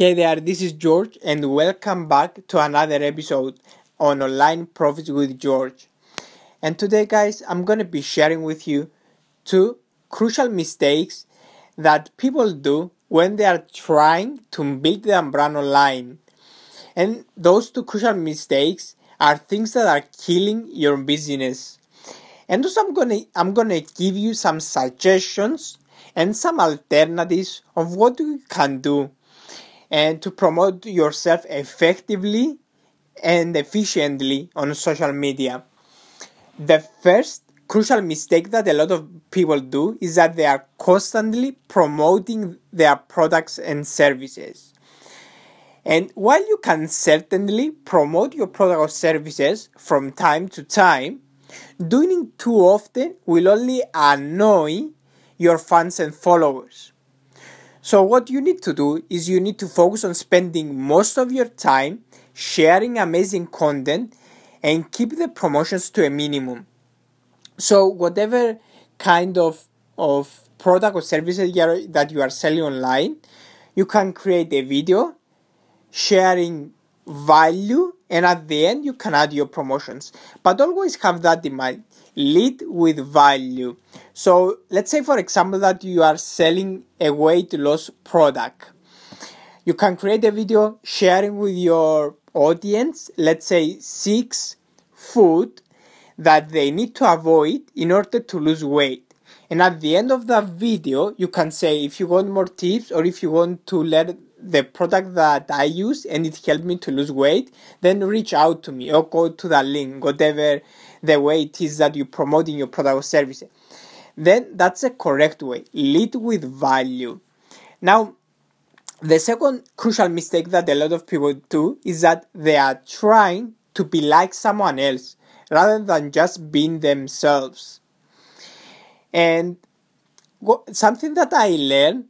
Hey there, this is George, and welcome back to another episode on Online Profits with George. And today, guys, I'm going to be sharing with you two crucial mistakes that people do when they are trying to build their brand online. And those two crucial mistakes are things that are killing your business. And also, I'm gonna I'm gonna give you some suggestions and some alternatives of what you can do and to promote yourself effectively and efficiently on social media. The first crucial mistake that a lot of people do is that they are constantly promoting their products and services. And while you can certainly promote your product or services from time to time, doing it too often will only annoy your fans and followers. So, what you need to do is you need to focus on spending most of your time sharing amazing content and keep the promotions to a minimum. So, whatever kind of, of product or services that you are selling online, you can create a video sharing value and at the end you can add your promotions. But always have that in mind. Lead with value. So let's say for example that you are selling a weight loss product. You can create a video sharing with your audience let's say six food that they need to avoid in order to lose weight. And at the end of that video you can say if you want more tips or if you want to learn the product that I use and it helped me to lose weight, then reach out to me or go to that link, whatever the way it is that you promote in your product or service. Then that's a correct way. Lead with value. Now, the second crucial mistake that a lot of people do is that they are trying to be like someone else rather than just being themselves. And something that I learned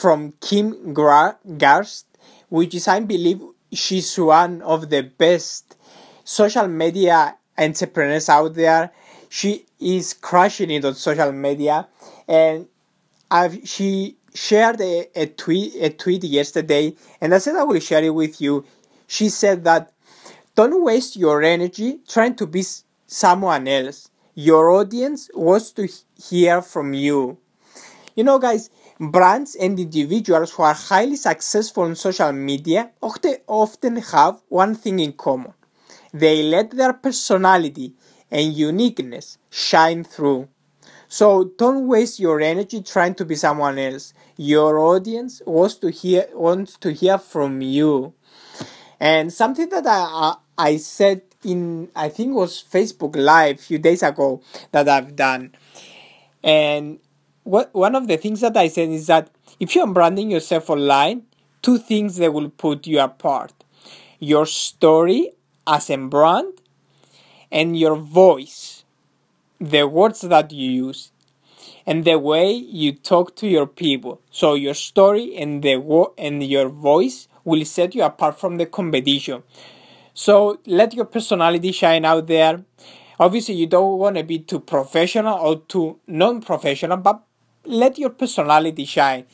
from Kim Garst, which is, I believe, she's one of the best social media entrepreneurs out there. She is crushing it on social media, and I've, she shared a, a tweet a tweet yesterday, and I said I will share it with you. She said that don't waste your energy trying to be someone else. Your audience wants to hear from you. You know, guys, Brands and individuals who are highly successful on social media often have one thing in common. They let their personality and uniqueness shine through. So don't waste your energy trying to be someone else. Your audience wants to hear wants to hear from you. And something that I I said in I think was Facebook Live a few days ago that I've done. And what one of the things that I said is that if you're branding yourself online, two things that will put you apart: your story as a brand and your voice, the words that you use, and the way you talk to your people. So your story and the wo- and your voice will set you apart from the competition. So let your personality shine out there. Obviously, you don't want to be too professional or too non-professional, but let your personality shine.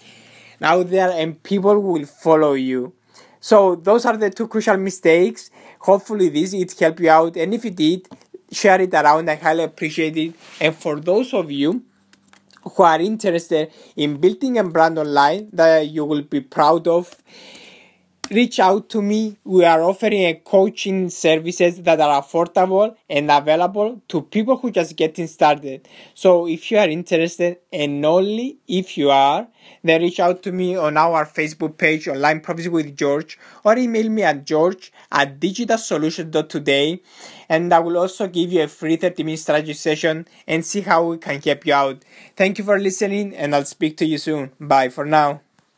Out there and people will follow you. So those are the two crucial mistakes. Hopefully this it helped you out. And if it did share it around. I highly appreciate it. And for those of you who are interested in building a brand online that you will be proud of reach out to me. We are offering a coaching services that are affordable and available to people who just getting started. So if you are interested and only if you are, then reach out to me on our Facebook page, Online Profits with George, or email me at george at digitalsolutions.today. And I will also give you a free 30 minute strategy session and see how we can help you out. Thank you for listening and I'll speak to you soon. Bye for now.